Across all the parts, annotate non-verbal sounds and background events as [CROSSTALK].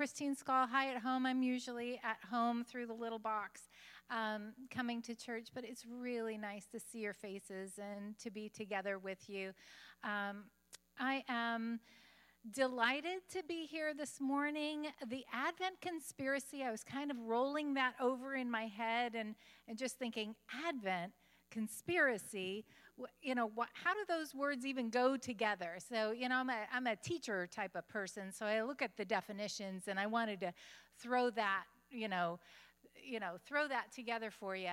Kristine Skal. Hi at home. I'm usually at home through the little box um, coming to church, but it's really nice to see your faces and to be together with you. Um, I am delighted to be here this morning. The Advent conspiracy, I was kind of rolling that over in my head and, and just thinking, Advent conspiracy you know how do those words even go together? So you know I'm a, I'm a teacher type of person so i look at the definitions and i wanted to throw that you know you know throw that together for you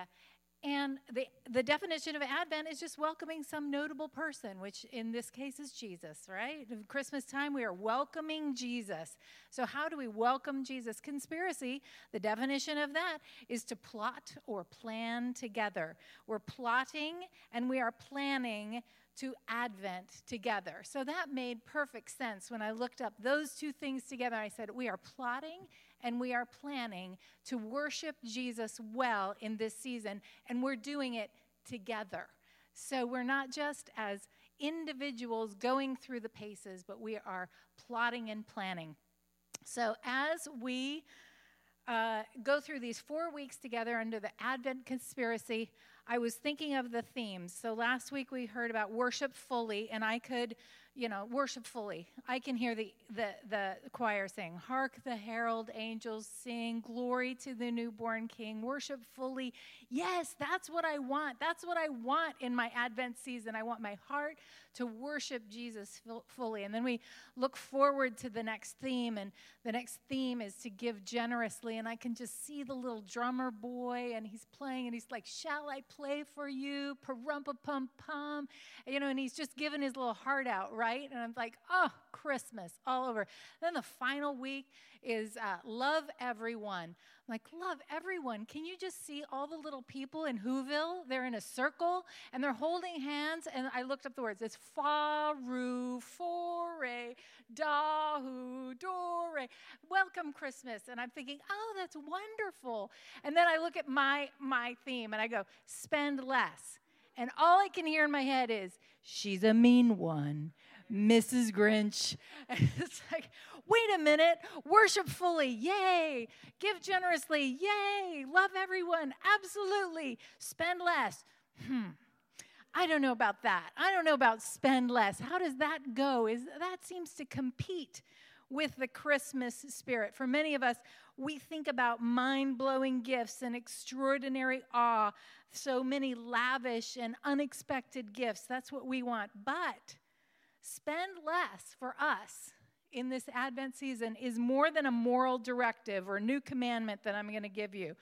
and the, the definition of Advent is just welcoming some notable person, which in this case is Jesus, right? Christmas time, we are welcoming Jesus. So, how do we welcome Jesus? Conspiracy, the definition of that is to plot or plan together. We're plotting and we are planning to Advent together. So, that made perfect sense when I looked up those two things together. I said, We are plotting and we are planning to worship Jesus well in this season, and we're doing it together. So we're not just as individuals going through the paces, but we are plotting and planning. So as we uh, go through these four weeks together under the Advent conspiracy, I was thinking of the themes. So last week we heard about worship fully, and I could you know, worship fully. I can hear the, the, the choir sing, Hark the herald angels sing, Glory to the newborn King. Worship fully. Yes, that's what I want. That's what I want in my Advent season. I want my heart to worship Jesus fully. And then we look forward to the next theme, and the next theme is to give generously. And I can just see the little drummer boy, and he's playing, and he's like, Shall I play for you? Parumpa pum pum. You know, and he's just giving his little heart out, right? And I'm like, Oh, Christmas all over. Then the final week is uh, love everyone. Like, love everyone. Can you just see all the little people in Whoville? They're in a circle and they're holding hands. And I looked up the words. It's faru, fore, dahu, dore. Welcome Christmas. And I'm thinking, oh, that's wonderful. And then I look at my my theme and I go, spend less. And all I can hear in my head is, she's a mean one. Mrs. Grinch. [LAUGHS] It's like, wait a minute, worship fully, yay. Give generously, yay. Love everyone, absolutely. Spend less, hmm. I don't know about that. I don't know about spend less. How does that go? Is that seems to compete with the Christmas spirit. For many of us, we think about mind-blowing gifts and extraordinary awe, so many lavish and unexpected gifts. That's what we want. But spend less for us in this Advent season is more than a moral directive or a new commandment that I'm going to give you.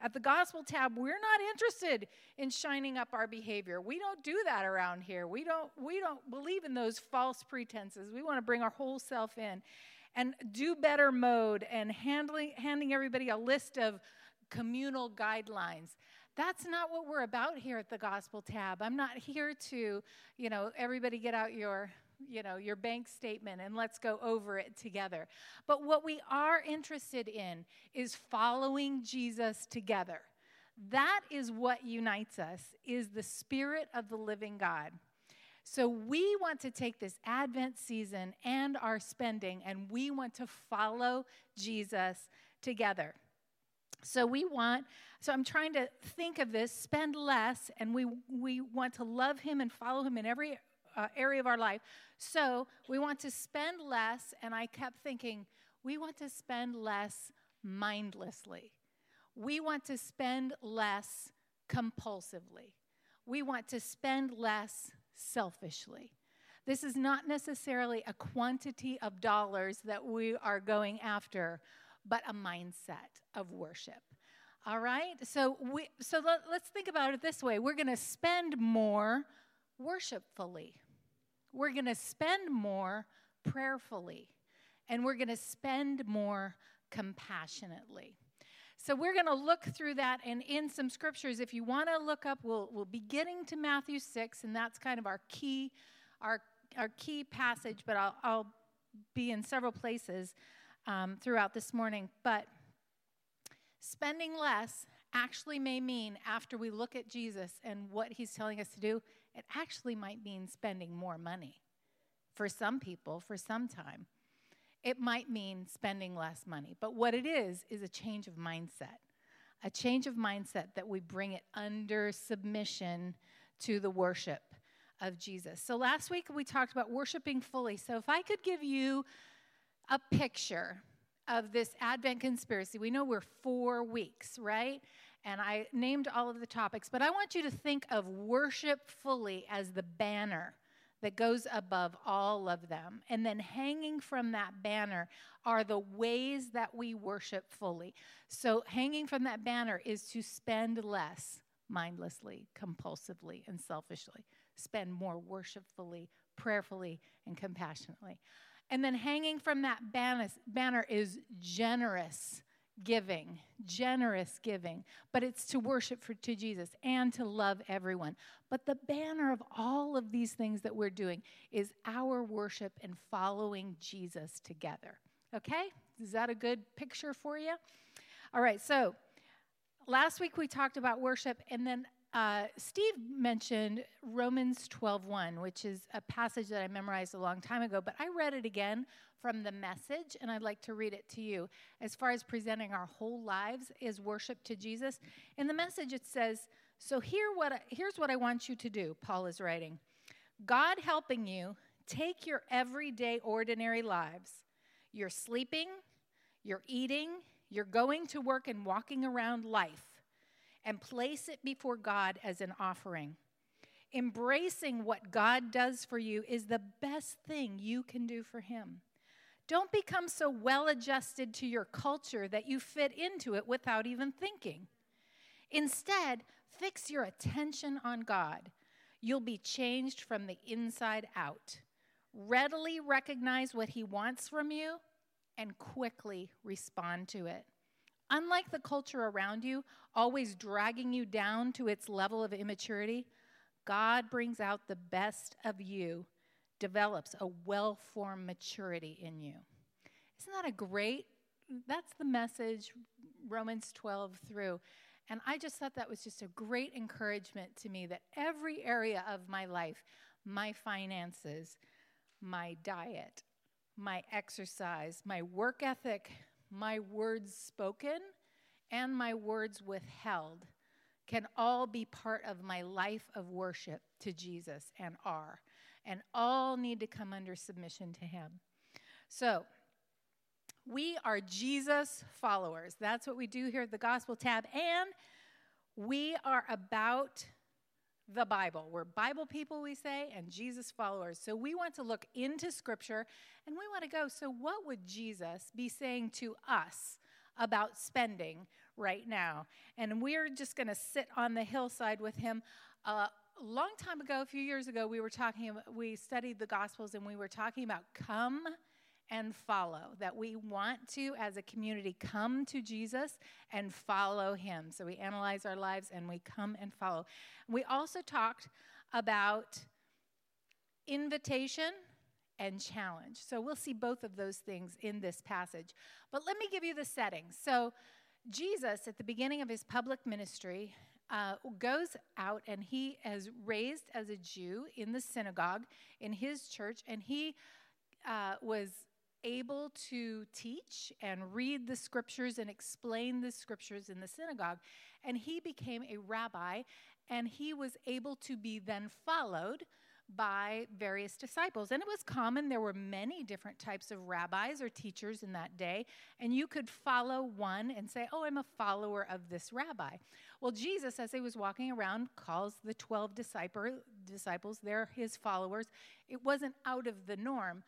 At the Gospel tab, we're not interested in shining up our behavior. We don't do that around here. We don't, we don't believe in those false pretenses. We want to bring our whole self in. And do better mode and handling, handing everybody a list of communal guidelines. That's not what we're about here at the Gospel tab. I'm not here to, you know, everybody get out your you know, your bank statement and let's go over it together. But what we are interested in is following Jesus together. That is what unites us is the spirit of the living God. So we want to take this Advent season and our spending and we want to follow Jesus together. So we want so I'm trying to think of this spend less and we we want to love him and follow him in every uh, area of our life. So we want to spend less, and I kept thinking, we want to spend less mindlessly. We want to spend less compulsively. We want to spend less selfishly. This is not necessarily a quantity of dollars that we are going after, but a mindset of worship. All right? So we so let, us think about it this way. We're going to spend more worshipfully. We're going to spend more prayerfully, and we're going to spend more compassionately. So we're going to look through that and in some scriptures. If you want to look up, we'll, we'll be getting to Matthew 6, and that's kind of our key, our, our key passage, but I'll, I'll be in several places um, throughout this morning. But spending less actually may mean, after we look at Jesus and what he's telling us to do, it actually might mean spending more money for some people for some time. it might mean spending less money. But what it is, is a change of mindset. A change of mindset that we bring it under submission to the worship of Jesus. So last week we talked about worshiping fully. So if I could give you a picture of this Advent conspiracy, we know we're four weeks, right? And I named all of the topics, but I want you to think of worship fully as the banner that goes above all of them. And then hanging from that banner are the ways that we worship fully. So, hanging from that banner is to spend less mindlessly, compulsively, and selfishly. Spend more worshipfully, prayerfully, and compassionately. And then hanging from that banner is generous giving, generous giving, but it's to worship for, to Jesus and to love everyone. But the banner of all of these things that we're doing is our worship and following Jesus together. Okay? Is that a good picture for you? All right, so last week we talked about worship, and then uh, Steve mentioned Romans 12:1, which is a passage that I memorized a long time ago, but I read it again from the message, and I'd like to read it to you. As far as presenting our whole lives as worship to Jesus, in the message it says, "So here what I, here's what I want you to do." Paul is writing, "God helping you take your everyday ordinary lives. You're sleeping, you're eating, you're going to work and walking around life." And place it before God as an offering. Embracing what God does for you is the best thing you can do for Him. Don't become so well adjusted to your culture that you fit into it without even thinking. Instead, fix your attention on God. You'll be changed from the inside out. Readily recognize what He wants from you and quickly respond to it. Unlike the culture around you, always dragging you down to its level of immaturity, God brings out the best of you, develops a well formed maturity in you. Isn't that a great? That's the message, Romans 12 through. And I just thought that was just a great encouragement to me that every area of my life, my finances, my diet, my exercise, my work ethic, my words spoken and my words withheld can all be part of my life of worship to Jesus and are, and all need to come under submission to Him. So, we are Jesus followers. That's what we do here at the Gospel tab. And we are about the Bible. We're Bible people, we say, and Jesus followers. So we want to look into Scripture and we want to go. So, what would Jesus be saying to us about spending right now? And we're just going to sit on the hillside with him. Uh, a long time ago, a few years ago, we were talking, we studied the Gospels and we were talking about come and follow, that we want to, as a community, come to Jesus and follow him. So we analyze our lives and we come and follow. We also talked about invitation and challenge. So we'll see both of those things in this passage. But let me give you the setting. So Jesus, at the beginning of his public ministry, uh, goes out and he is raised as a Jew in the synagogue in his church, and he uh, was able to teach and read the scriptures and explain the scriptures in the synagogue. And he became a rabbi, and he was able to be then followed by various disciples. And it was common, there were many different types of rabbis or teachers in that day, and you could follow one and say, Oh, I'm a follower of this rabbi. Well, Jesus, as he was walking around, calls the 12 disciples, they're his followers. It wasn't out of the norm.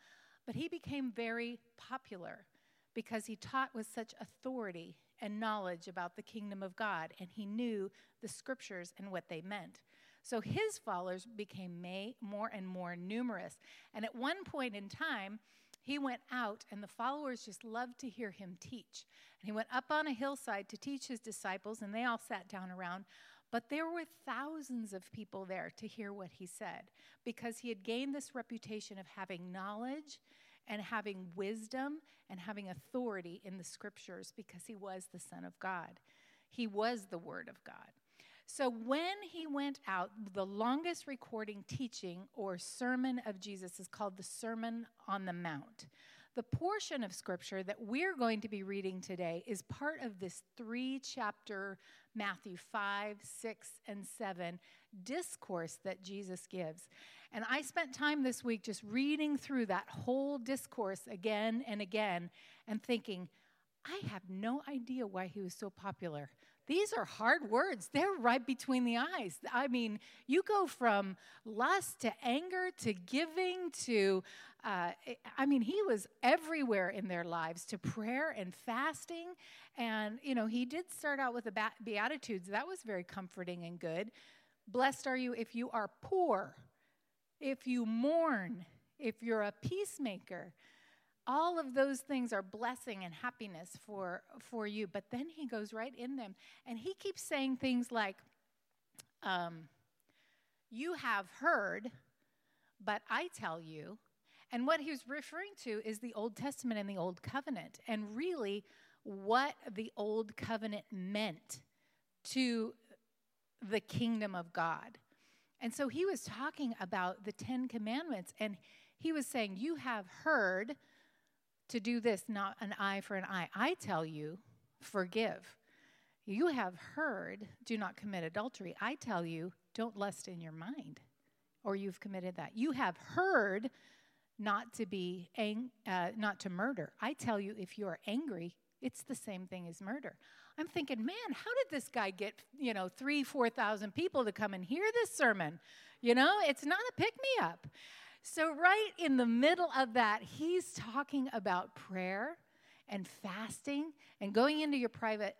But he became very popular because he taught with such authority and knowledge about the kingdom of God, and he knew the scriptures and what they meant. So his followers became may, more and more numerous. And at one point in time, he went out, and the followers just loved to hear him teach. And he went up on a hillside to teach his disciples, and they all sat down around. But there were thousands of people there to hear what he said because he had gained this reputation of having knowledge and having wisdom and having authority in the scriptures because he was the Son of God. He was the Word of God. So when he went out, the longest recording teaching or sermon of Jesus is called the Sermon on the Mount. the portion of scripture that we're going to be reading today is part of this three chapter Matthew 5, 6, and 7 discourse that Jesus gives. And I spent time this week just reading through that whole discourse again and again and thinking, I have no idea why he was so popular. These are hard words. They're right between the eyes. I mean, you go from lust to anger to giving to, uh, I mean, he was everywhere in their lives to prayer and fasting. And, you know, he did start out with the Beatitudes. That was very comforting and good. Blessed are you if you are poor, if you mourn, if you're a peacemaker. All of those things are blessing and happiness for for you. But then he goes right in them and he keeps saying things like um, you have heard but i tell you. And what he was referring to is the old testament and the old covenant. And really what the old covenant meant to the kingdom of god and so he was talking about the 10 commandments and he was saying you have heard to do this, not an eye for an eye. I tell you, forgive. You have heard, do not commit adultery. I tell you, don't lust in your mind, or you've committed that. You have heard not to be ang- uh, not to murder. I tell you, if you are angry, it's the same thing as murder. I'm thinking, man, how did this guy get you know three, four thousand people to come and hear this sermon? You know, it's not a pick me up. So, right in the middle of that, he's talking about prayer and fasting and going into your private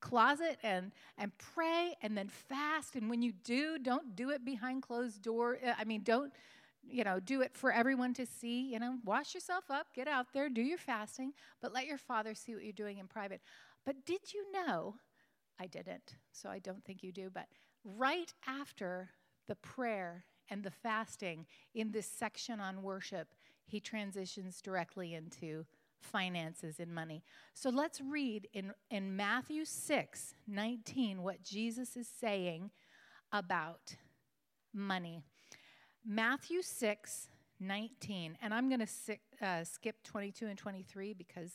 closet and and pray and then fast and when you do don't do it behind closed door uh, i mean don't you know do it for everyone to see you know wash yourself up get out there do your fasting but let your father see what you're doing in private but did you know i didn't so i don't think you do but right after the prayer and the fasting in this section on worship, he transitions directly into finances and money. So let's read in, in Matthew 6 19 what Jesus is saying about money. Matthew 6 19, and I'm going to uh, skip 22 and 23 because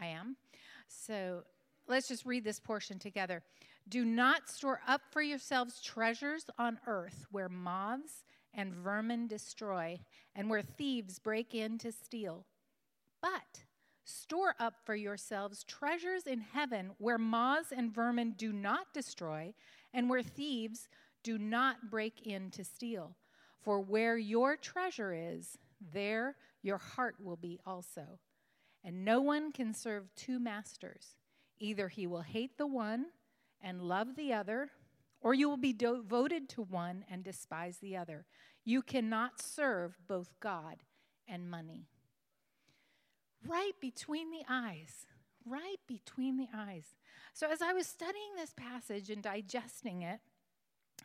I am. So let's just read this portion together. Do not store up for yourselves treasures on earth where moths and vermin destroy and where thieves break in to steal. But store up for yourselves treasures in heaven where moths and vermin do not destroy and where thieves do not break in to steal. For where your treasure is, there your heart will be also. And no one can serve two masters. Either he will hate the one and love the other, or you will be devoted to one and despise the other. You cannot serve both God and money. Right between the eyes, right between the eyes. So, as I was studying this passage and digesting it,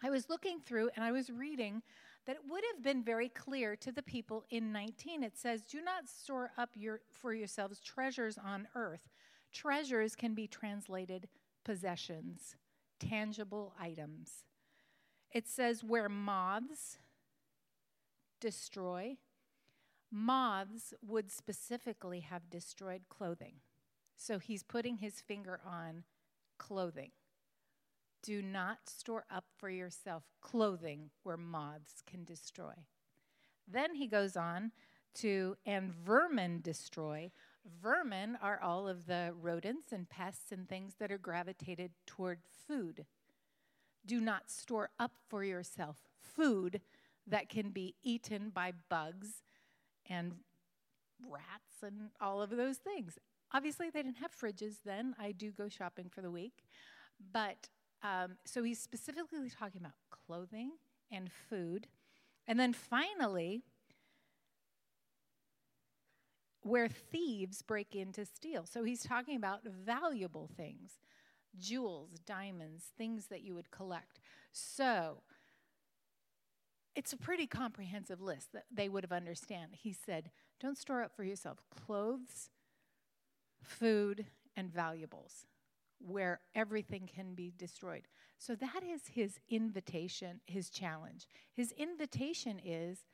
I was looking through and I was reading that it would have been very clear to the people in 19. It says, Do not store up your, for yourselves treasures on earth. Treasures can be translated possessions, tangible items. It says where moths destroy, moths would specifically have destroyed clothing. So he's putting his finger on clothing. Do not store up for yourself clothing where moths can destroy. Then he goes on to, and vermin destroy, Vermin are all of the rodents and pests and things that are gravitated toward food. Do not store up for yourself food that can be eaten by bugs and rats and all of those things. Obviously, they didn't have fridges then. I do go shopping for the week. But um, so he's specifically talking about clothing and food. And then finally, where thieves break in to steal. So he's talking about valuable things jewels, diamonds, things that you would collect. So it's a pretty comprehensive list that they would have understand. He said, don't store up for yourself clothes, food, and valuables where everything can be destroyed. So that is his invitation, his challenge. His invitation is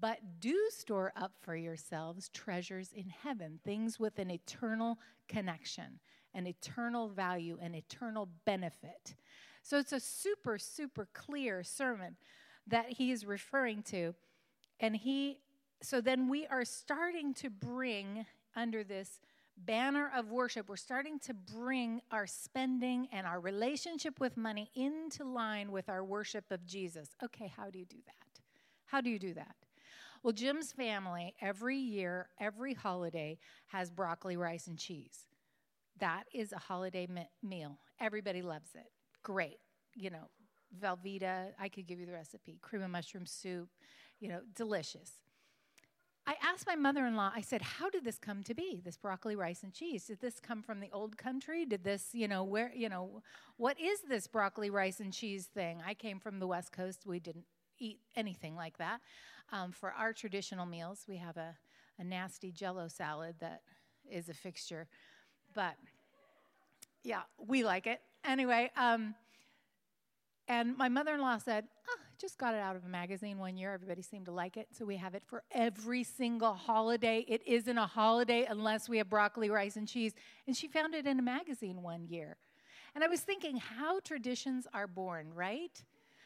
but do store up for yourselves treasures in heaven, things with an eternal connection, an eternal value, an eternal benefit. So it's a super, super clear sermon that he is referring to. And he, so then we are starting to bring under this banner of worship, we're starting to bring our spending and our relationship with money into line with our worship of Jesus. Okay, how do you do that? How do you do that? Well, Jim's family every year, every holiday has broccoli, rice, and cheese. That is a holiday me- meal. Everybody loves it. Great. You know, Velveeta, I could give you the recipe, cream of mushroom soup, you know, delicious. I asked my mother in law, I said, How did this come to be, this broccoli, rice, and cheese? Did this come from the old country? Did this, you know, where, you know, what is this broccoli, rice, and cheese thing? I came from the West Coast. We didn't eat anything like that. Um, for our traditional meals, we have a, a nasty jello salad that is a fixture. But yeah, we like it. Anyway, um, and my mother in law said, oh, just got it out of a magazine one year. Everybody seemed to like it. So we have it for every single holiday. It isn't a holiday unless we have broccoli, rice, and cheese. And she found it in a magazine one year. And I was thinking how traditions are born, right?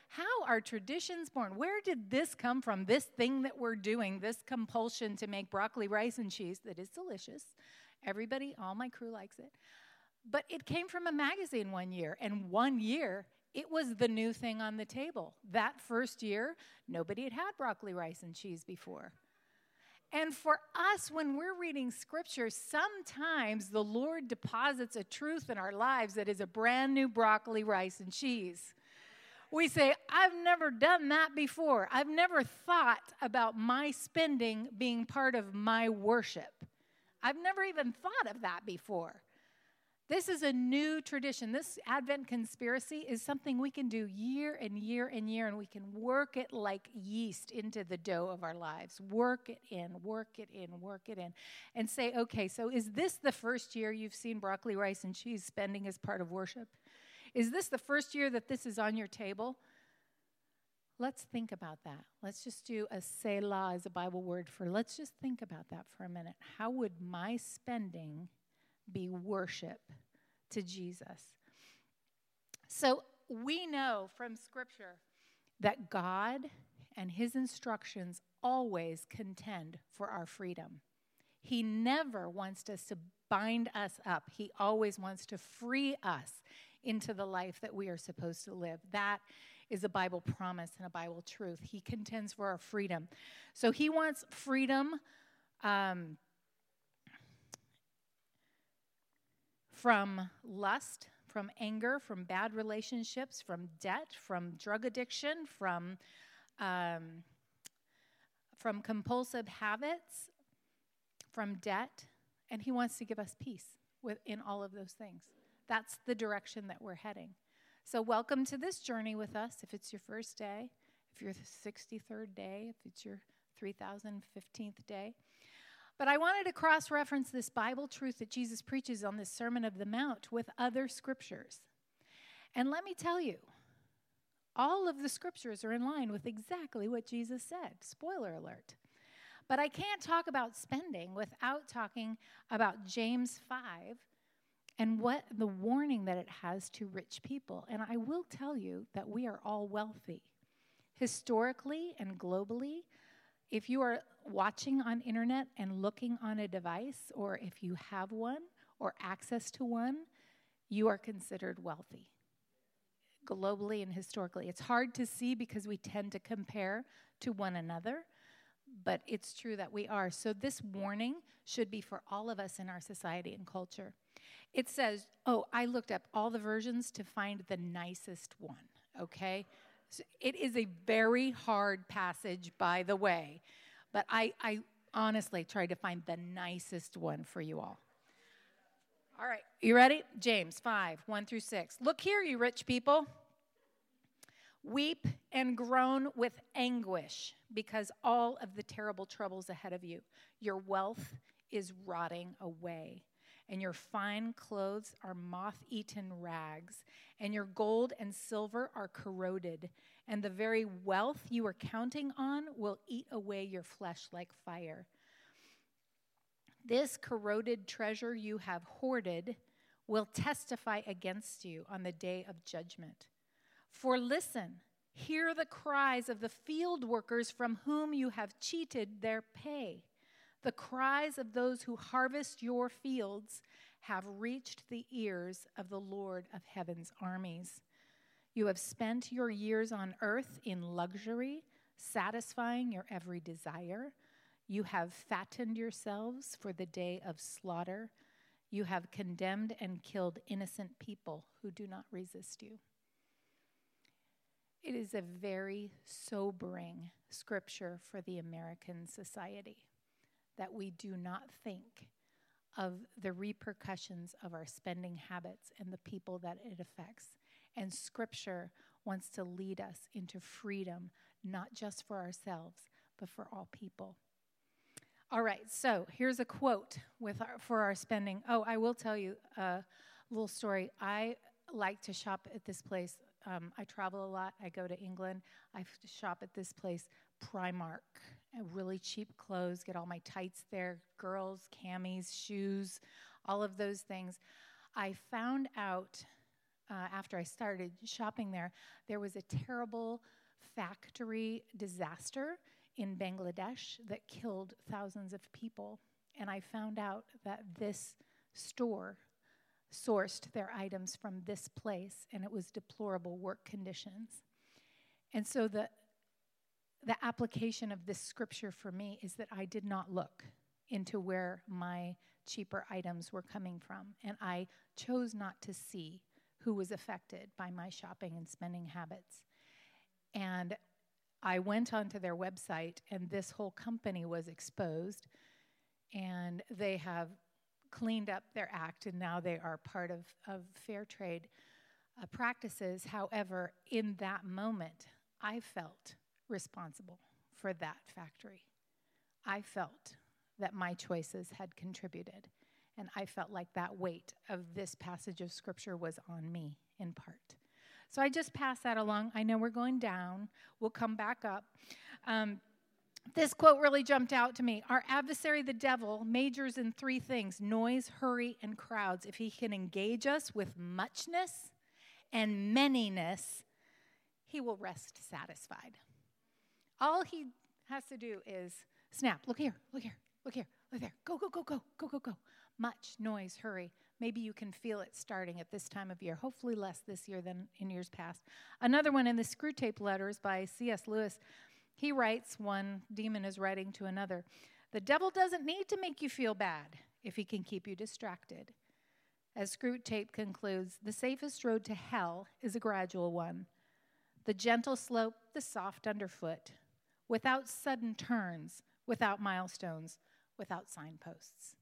How are traditions born? Where did this come from? This thing that we're doing, this compulsion to make broccoli, rice, and cheese that is delicious. Everybody, all my crew likes it. But it came from a magazine one year, and one year it was the new thing on the table. That first year, nobody had had broccoli, rice, and cheese before. And for us, when we're reading scripture, sometimes the Lord deposits a truth in our lives that is a brand new broccoli, rice, and cheese we say, I've never done that before. I've never thought about my spending being part of my worship. I've never even thought of that before. This is a new tradition. This Advent conspiracy is something we can do year and year and year, and we can work it like yeast into the dough of our lives. Work it in, work it in, work it in, and say, okay, so is this the first year you've seen broccoli, rice, and cheese spending as part of worship? Is this the first year that this is on your table? Let's think about that. Let's just do a Selah as a Bible word for let's just think about that for a minute. How would my spending be worship to Jesus? So we know from Scripture that God and His instructions always contend for our freedom. He never wants us to bind us up, He always wants to free us into the life that we are supposed to live. That is a Bible promise and a Bible truth. He contends for our freedom. So he wants freedom um, from lust, from anger, from bad relationships, from debt, from drug addiction, from um, from compulsive habits, from debt, and he wants to give us peace within all of those things that's the direction that we're heading. So, welcome to this journey with us. If it's your first day, if you're the 63rd day, if it's your 3015th day. But I wanted to cross reference this Bible truth that Jesus preaches on this Sermon of the Mount with other scriptures. And let me tell you, all of the scriptures are in line with exactly what Jesus said. Spoiler alert. But I can't talk about spending without talking about James 5 and what the warning that it has to rich people. And I will tell you that we are all wealthy. Historically and globally, if you are watching on internet and looking on a device or if you have one or access to one, you are considered wealthy. Globally and historically, it's hard to see because we tend to compare to one another, but it's true that we are. So, this warning should be for all of us in our society and culture. It says, oh, I looked up all the versions to find the nicest one, okay? So it is a very hard passage, by the way, but I, I honestly tried to find the nicest one for you all. All right, you ready? James 5, 1 through 6. Look here, you rich people. Weep and groan with anguish because all of the terrible troubles ahead of you. Your wealth is rotting away and your fine clothes are moth eaten rags, and your gold and silver are corroded, and the very wealth you are counting on will eat away your flesh like fire. This corroded treasure you have hoarded will testify against you on the day of judgment. For listen, hear the cries of the field workers from whom you have cheated their pay. The cries of those who harvest your fields have reached the ears of the Lord of heaven's armies. You have spent your years on earth in luxury, satisfying your every desire. You have fattened yourselves for the day of slaughter. You have condemned and killed innocent people who do not resist you. It is a very sobering scripture for the American society that we do not think of the repercussions of our spending habits and the people that it affects. And Scripture wants to lead us into freedom, not just for ourselves, but for all people. All right, so here's a quote with our, for our spending. Oh, I will tell you a little story. I like to shop at this place. Um, I travel a lot. I go to England. I shop at this place, Primark really cheap clothes, get all my tights there, girls, camis, shoes, all of those things. I found out uh, after I started shopping there, there was a terrible factory disaster in Bangladesh that killed thousands of people. And I found out that this store sourced their items from this place, and it was deplorable work conditions. And so the the application of this scripture for me is that I did not look into where my cheaper items were coming from, and I chose not to see who was affected by my shopping and spending habits. And I went onto their website, and this whole company was exposed, and they have cleaned up their act, and now they are part of, of fair trade uh, practices. However, in that moment, I felt responsible for that factory. I felt that my choices had contributed, and I felt like that weight of this passage of scripture was on me in part. So I just pass that along. I know we're going down, we'll come back up. Um, this quote really jumped out to me. Our adversary, the devil, majors in three things noise, hurry, and crowds. If he can engage us with muchness and manyness, he will rest satisfied. All he has to do is snap. Look here, look here, look here, look there. Go, go, go, go, go, go, go. Much noise, hurry. Maybe you can feel it starting at this time of year, hopefully less this year than in years past. Another one in the Screwtape Letters by C.S. Lewis. He writes, one demon is writing to another The devil doesn't need to make you feel bad if he can keep you distracted. As Screwtape concludes, the safest road to hell is a gradual one. The gentle slope, the soft underfoot, without sudden turns, without milestones, without signposts.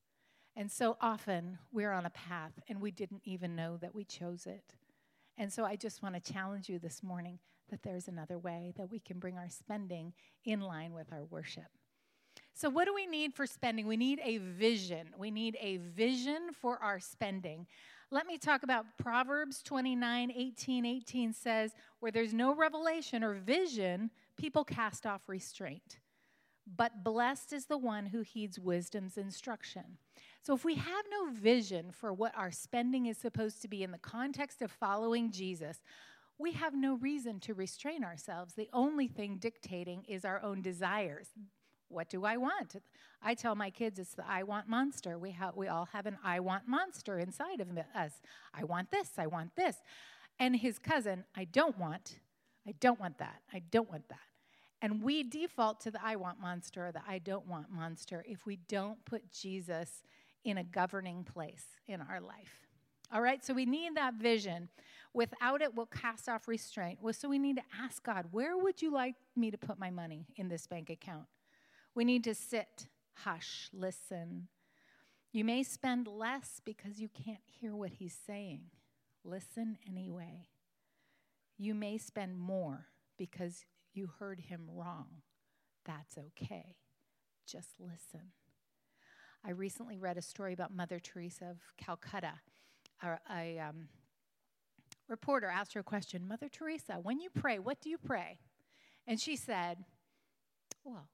And so often we're on a path and we didn't even know that we chose it. And so I just want to challenge you this morning that there's another way that we can bring our spending in line with our worship. So, what do we need for spending? We need a vision. We need a vision for our spending. Let me talk about Proverbs 29 18. 18 says, Where there's no revelation or vision, people cast off restraint. But blessed is the one who heeds wisdom's instruction. So, if we have no vision for what our spending is supposed to be in the context of following Jesus, we have no reason to restrain ourselves. The only thing dictating is our own desires. What do I want? I tell my kids it's the I want monster. We, ha- we all have an I want monster inside of us. I want this, I want this. And his cousin, I don't want, I don't want that, I don't want that. And we default to the I want monster or the I don't want monster if we don't put Jesus in a governing place in our life. All right, so we need that vision. Without it, we'll cast off restraint. Well, so we need to ask God, where would you like me to put my money in this bank account? We need to sit, hush, listen. You may spend less because you can't hear what he's saying. Listen anyway. You may spend more because you heard him wrong. That's okay. Just listen. I recently read a story about Mother Teresa of Calcutta. A, a um, reporter asked her a question Mother Teresa, when you pray, what do you pray? And she said, Well,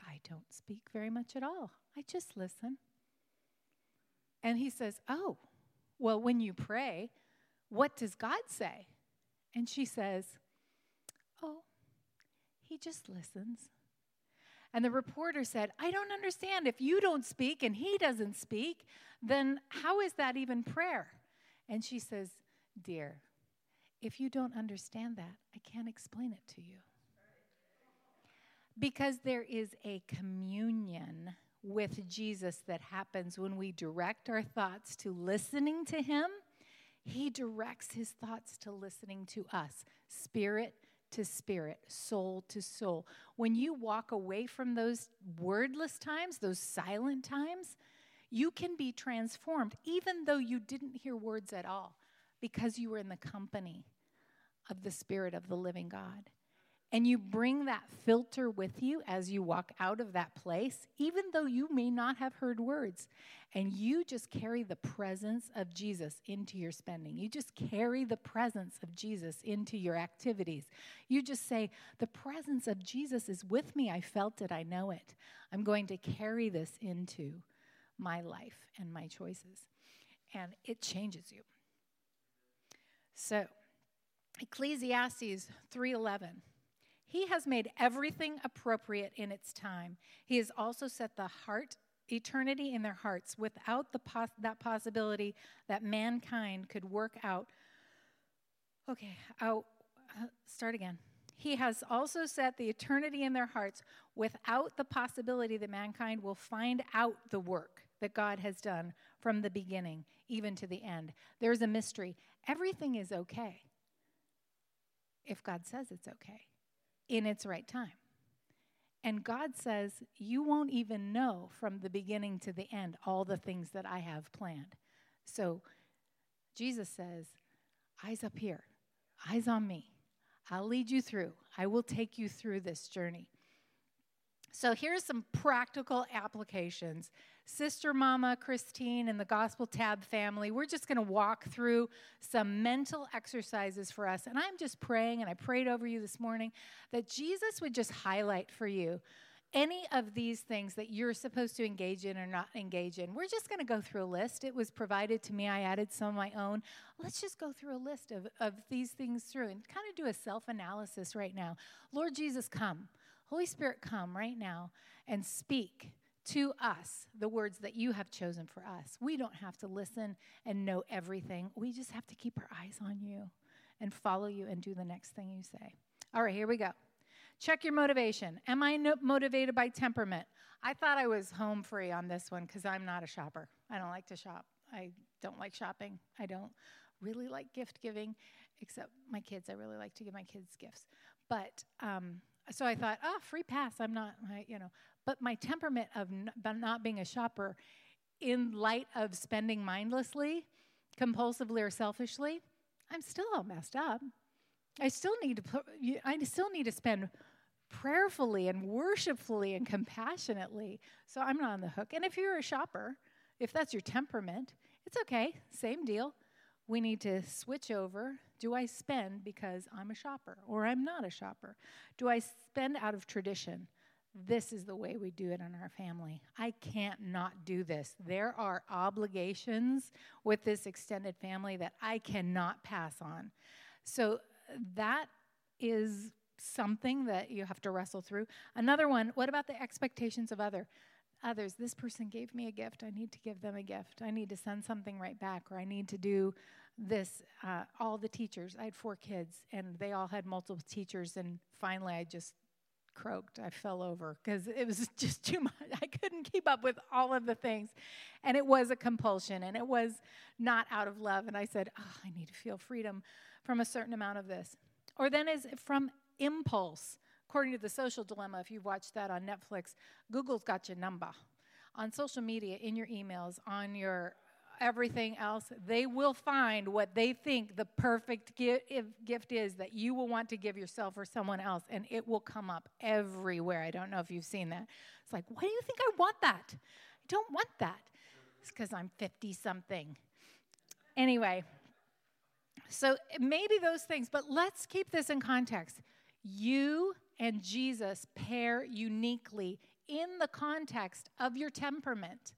I don't speak very much at all. I just listen. And he says, Oh, well, when you pray, what does God say? And she says, Oh, he just listens. And the reporter said, I don't understand. If you don't speak and he doesn't speak, then how is that even prayer? And she says, Dear, if you don't understand that, I can't explain it to you. Because there is a communion with Jesus that happens when we direct our thoughts to listening to Him. He directs His thoughts to listening to us, spirit to spirit, soul to soul. When you walk away from those wordless times, those silent times, you can be transformed, even though you didn't hear words at all, because you were in the company of the Spirit of the living God and you bring that filter with you as you walk out of that place, even though you may not have heard words, and you just carry the presence of Jesus into your spending. You just carry the presence of Jesus into your activities. You just say, The presence of Jesus is with me. I felt it. I know it. I'm going to carry this into my life and my choices. And it changes you. So, Ecclesiastes 3:11 he has made everything appropriate in its time. He has also set the heart, eternity in their hearts, without the pos- that possibility that mankind could work out. Okay, I'll uh, start again. He has also set the eternity in their hearts without the possibility that mankind will find out the work that God has done from the beginning even to the end. There's a mystery. Everything is okay if God says it's okay in its right time. And God says, You won't even know from the beginning to the end all the things that I have planned. So Jesus says, Eyes up here, eyes on me. I'll lead you through, I will take you through this journey. So here's some practical applications. Sister Mama Kristine and the Gospel Tab family, we're just going to walk through some mental exercises for us. And I'm just praying, and I prayed over you this morning, that Jesus would just highlight for you any of these things that you're supposed to engage in or not engage in. We're just going to go through a list. It was provided to me, I added some of my own. Let's just go through a list of, of these things through and kind of do a self analysis right now. Lord Jesus, come. Holy Spirit, come right now and speak to us the words that you have chosen for us. We don't have to listen and know everything. We just have to keep our eyes on you and follow you and do the next thing you say. All right, here we go. Check your motivation. Am I no- motivated by temperament? I thought I was home free on this one because I'm not a shopper. I don't like to shop. I don't like shopping. I don't really like gift giving, except my kids. I really like to give my kids gifts. But um, so I thought, oh, free pass. I'm not, I, you know. But my temperament of not being a shopper, in light of spending mindlessly, compulsively, or selfishly, I'm still all messed up. I still need to put, I still need to spend prayerfully and worshipfully and compassionately. So I'm not on the hook. And if you're a shopper, if that's your temperament, it's okay. Same deal we need to switch over. Do I spend because I'm a shopper or I'm not a shopper? Do I spend out of tradition? This is the way we do it in our family. I can't not do this. There are obligations with this extended family that I cannot pass on. So that is something that you have to wrestle through. Another one, what about the expectations of other? others. This person gave me a gift. I need to give them a gift. I need to send something right back, or I need to do this. Uh, all the teachers, I had four kids, and they all had multiple teachers. And finally, I just croaked. I fell over because it was [LAUGHS] just too much. I couldn't keep up with all of the things. And it was a compulsion, and it was not out of love. And I said, oh, I need to feel freedom from a certain amount of this. Or then is it from impulse. According to the social dilemma, if you've watched that on Netflix, Google's got your number. On social media, in your emails, on your everything else, they will find what they think the perfect gift is that you will want to give yourself or someone else, and it will come up everywhere. I don't know if you've seen that. It's like, why do you think I want that? I don't want that. It's because I'm 50 something. Anyway, so maybe those things, but let's keep this in context. You and Jesus pair uniquely in the context of your temperament,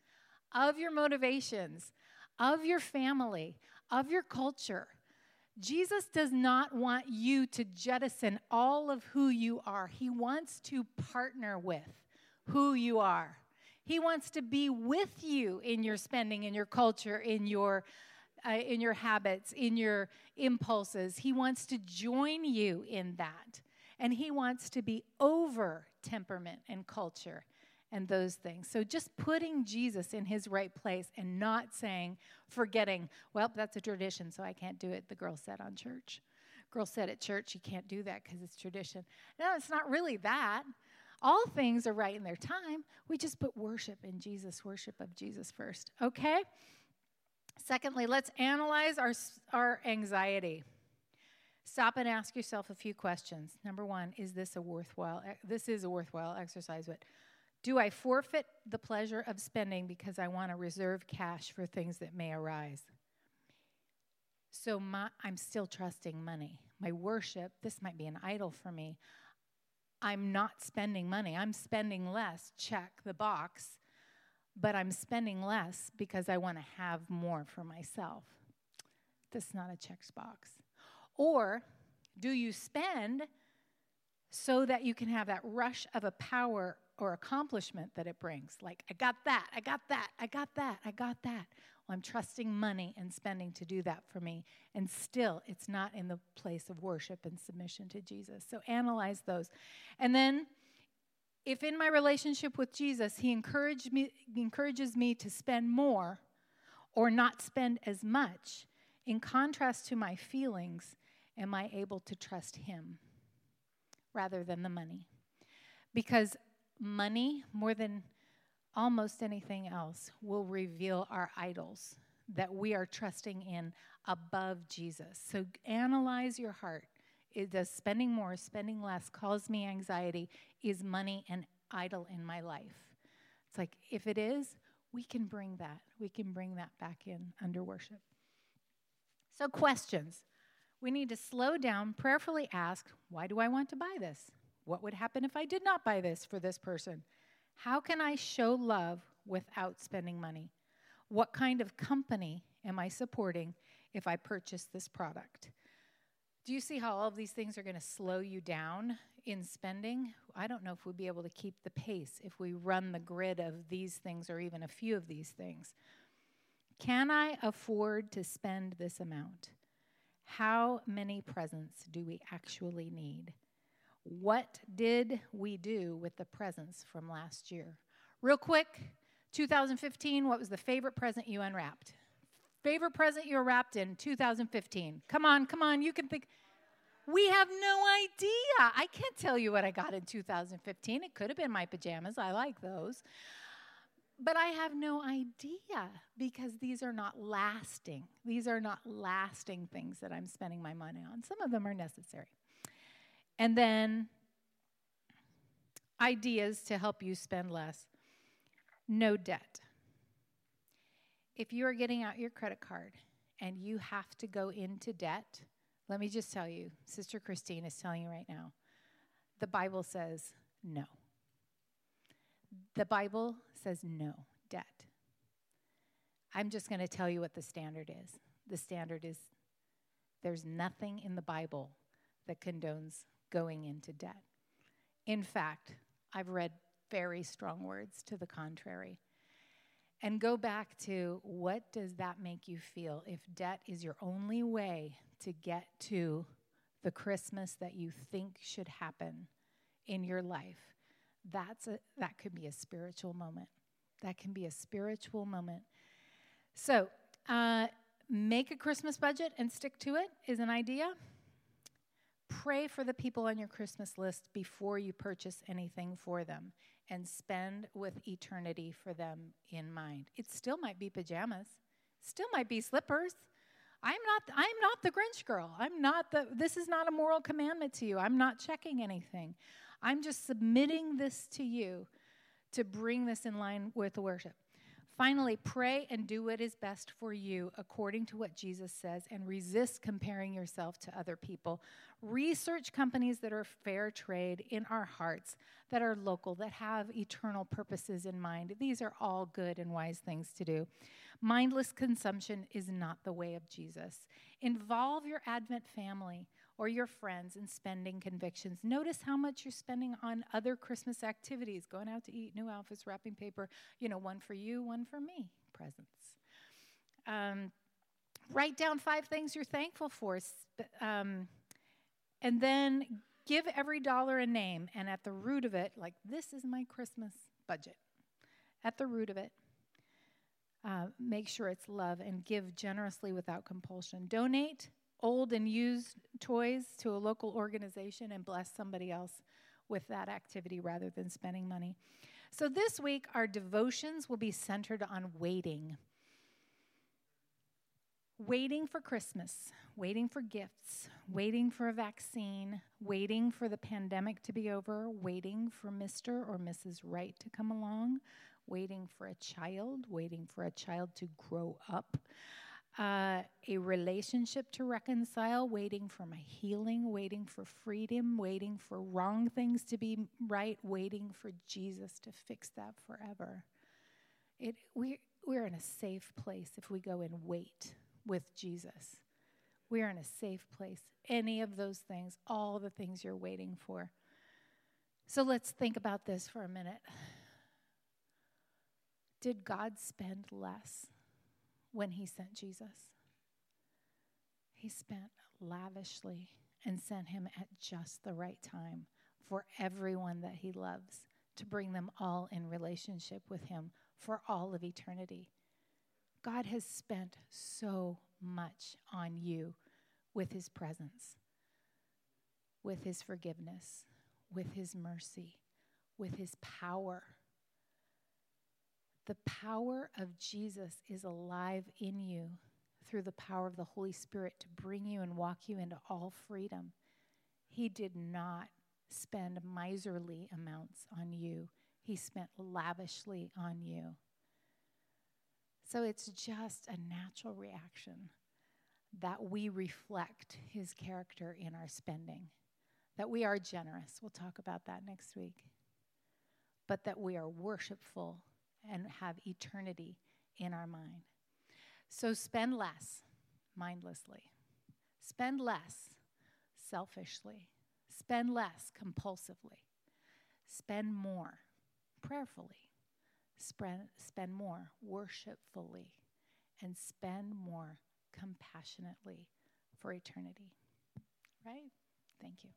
of your motivations, of your family, of your culture. Jesus does not want you to jettison all of who you are. He wants to partner with who you are. He wants to be with you in your spending, in your culture, in your uh, in your habits, in your impulses. He wants to join you in that. And he wants to be over temperament and culture and those things. So just putting Jesus in his right place and not saying, forgetting, well, that's a tradition, so I can't do it, the girl said on church. Girl said at church, you can't do that because it's tradition. No, it's not really that. All things are right in their time. We just put worship in Jesus, worship of Jesus first. Okay? Secondly, let's analyze our, our anxiety. Stop and ask yourself a few questions. Number one, is this a worthwhile, eh, this is a worthwhile exercise, but do I forfeit the pleasure of spending because I want to reserve cash for things that may arise? So my, I'm still trusting money. My worship, this might be an idol for me. I'm not spending money. I'm spending less. Check the box. But I'm spending less because I want to have more for myself. That's not a check box. Or do you spend so that you can have that rush of a power or accomplishment that it brings? Like, I got that, I got that, I got that, I got that. Well, I'm trusting money and spending to do that for me. And still, it's not in the place of worship and submission to Jesus. So analyze those. And then, if in my relationship with Jesus, He encouraged me, encourages me to spend more or not spend as much, in contrast to my feelings, am I able to trust Him rather than the money? Because money, more than almost anything else, will reveal our idols that we are trusting in above Jesus. So analyze your heart. Does spending more, spending less cause me anxiety? Is money an idol in my life? It's like, if it is, we can bring that. We can bring that back in under worship. So, questions. We need to slow down, prayerfully ask, why do I want to buy this? What would happen if I did not buy this for this person? How can I show love without spending money? What kind of company am I supporting if I purchase this product? Do you see how all of these things are going to slow you down in spending? I don't know if we'd be able to keep the pace if we run the grid of these things or even a few of these things. Can I afford to spend this amount? How many presents do we actually need? What did we do with the presents from last year? Real quick, 2015, what was the favorite present you unwrapped? Favorite present you wrapped in 2015? Come on, come on, you can think. We have no idea. I can't tell you what I got in 2015. It could have been my pajamas. I like those. But I have no idea because these are not lasting. These are not lasting things that I'm spending my money on. Some of them are necessary. And then ideas to help you spend less. No debt. If you are getting out your credit card and you have to go into debt, let me just tell you, Sister Kristine is telling you right now, the Bible says no. The Bible says no debt. I'm just going to tell you what the standard is. The standard is there's nothing in the Bible that condones going into debt. In fact, I've read very strong words to the contrary. And go back to what does that make you feel if debt is your only way to get to the Christmas that you think should happen in your life? That's a, that could be a spiritual moment. That can be a spiritual moment. So, uh, make a Christmas budget and stick to it is an idea. Pray for the people on your Christmas list before you purchase anything for them and spend with eternity for them in mind. It still might be pajamas, still might be slippers. I'm not I'm not the Grinch girl. I'm not the this is not a moral commandment to you. I'm not checking anything. I'm just submitting this to you to bring this in line with the worship. Finally, pray and do what is best for you according to what Jesus says and resist comparing yourself to other people. Research companies that are fair trade in our hearts, that are local, that have eternal purposes in mind. These are all good and wise things to do. Mindless consumption is not the way of Jesus. Involve your Advent family or your friends and spending convictions. Notice how much you're spending on other Christmas activities, going out to eat, new outfits, wrapping paper, you know, one for you, one for me, presents. Um, write down five things you're thankful for. Um, and then give every dollar a name. And at the root of it, like, this is my Christmas budget. At the root of it, uh, make sure it's love and give generously without compulsion. Donate old and used toys to a local organization and bless somebody else with that activity rather than spending money. So this week, our devotions will be centered on waiting. Waiting for Christmas, waiting for gifts, waiting for a vaccine, waiting for the pandemic to be over, waiting for Mr. or Mrs. Right to come along, waiting for a child, waiting for a child to grow up uh, a relationship to reconcile, waiting for my healing, waiting for freedom, waiting for wrong things to be right, waiting for Jesus to fix that forever. It, we, we're in a safe place if we go and wait with Jesus. We're in a safe place. Any of those things, all the things you're waiting for. So let's think about this for a minute. Did God spend less? When he sent Jesus. He spent lavishly and sent him at just the right time for everyone that he loves to bring them all in relationship with him for all of eternity. God has spent so much on you with his presence, with his forgiveness, with his mercy, with his power the power of Jesus is alive in you through the power of the Holy Spirit to bring you and walk you into all freedom. He did not spend miserly amounts on you, He spent lavishly on you. So it's just a natural reaction that we reflect His character in our spending, that we are generous. We'll talk about that next week. But that we are worshipful and have eternity in our mind. So spend less mindlessly, spend less selfishly, spend less compulsively, spend more prayerfully, spend, spend more worshipfully, and spend more compassionately for eternity. Right? Thank you.